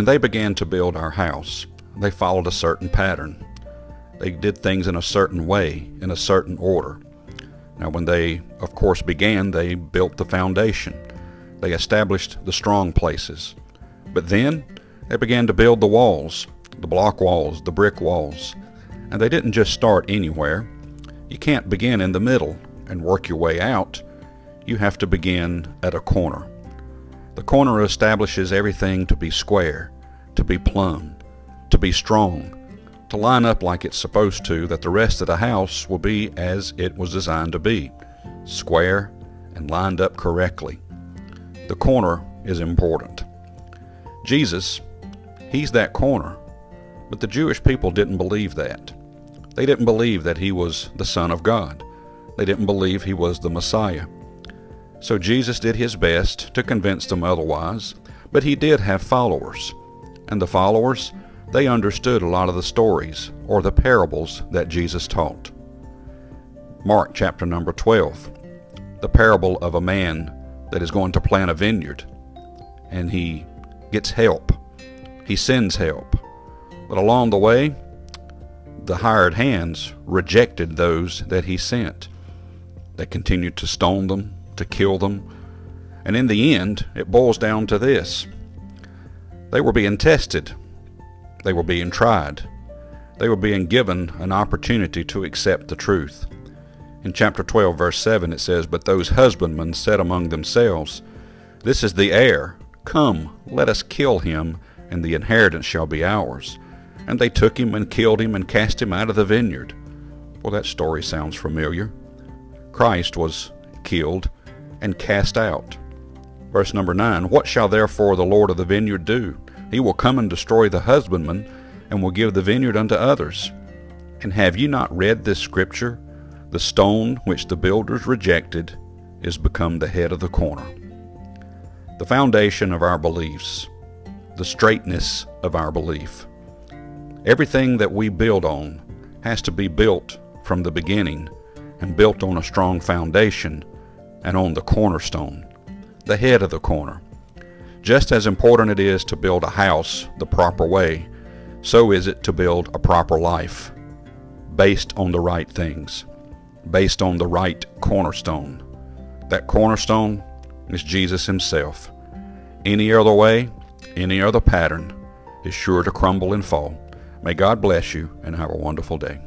When they began to build our house, they followed a certain pattern. They did things in a certain way, in a certain order. Now, when they, of course, began, they built the foundation. They established the strong places. But then they began to build the walls, the block walls, the brick walls. And they didn't just start anywhere. You can't begin in the middle and work your way out. You have to begin at a corner. The corner establishes everything to be square, to be plumb, to be strong, to line up like it's supposed to, that the rest of the house will be as it was designed to be square and lined up correctly. The corner is important. Jesus, He's that corner, but the Jewish people didn't believe that. They didn't believe that He was the Son of God. They didn't believe He was the Messiah. So Jesus did His best to convince them otherwise, but He did have followers. And the followers, they understood a lot of the stories or the parables that Jesus taught. Mark chapter number 12, the parable of a man that is going to plant a vineyard, and he gets help. He sends help. But along the way, the hired hands rejected those that he sent. They continued to stone them, to kill them, and in the end, it boils down to this. They were being tested. They were being tried. They were being given an opportunity to accept the truth. In chapter 12, verse 7, it says, But those husbandmen said among themselves, This is the heir. Come, let us kill him, and the inheritance shall be ours. And they took him and killed him and cast him out of the vineyard. Well, that story sounds familiar. Christ was killed and cast out. Verse number 9 What shall therefore the Lord of the vineyard do? He will come and destroy the husbandman, and will give the vineyard unto others. And have ye not read this scripture? The stone which the builders rejected is become the head of the corner. The foundation of our beliefs, the straightness of our belief. Everything that we build on has to be built from the beginning and built on a strong foundation and on the cornerstone, the head of the corner. Just as important it is to build a house the proper way, so is it to build a proper life based on the right things, based on the right cornerstone. That cornerstone is Jesus Himself. Any other way, any other pattern is sure to crumble and fall. May God bless you and have a wonderful day.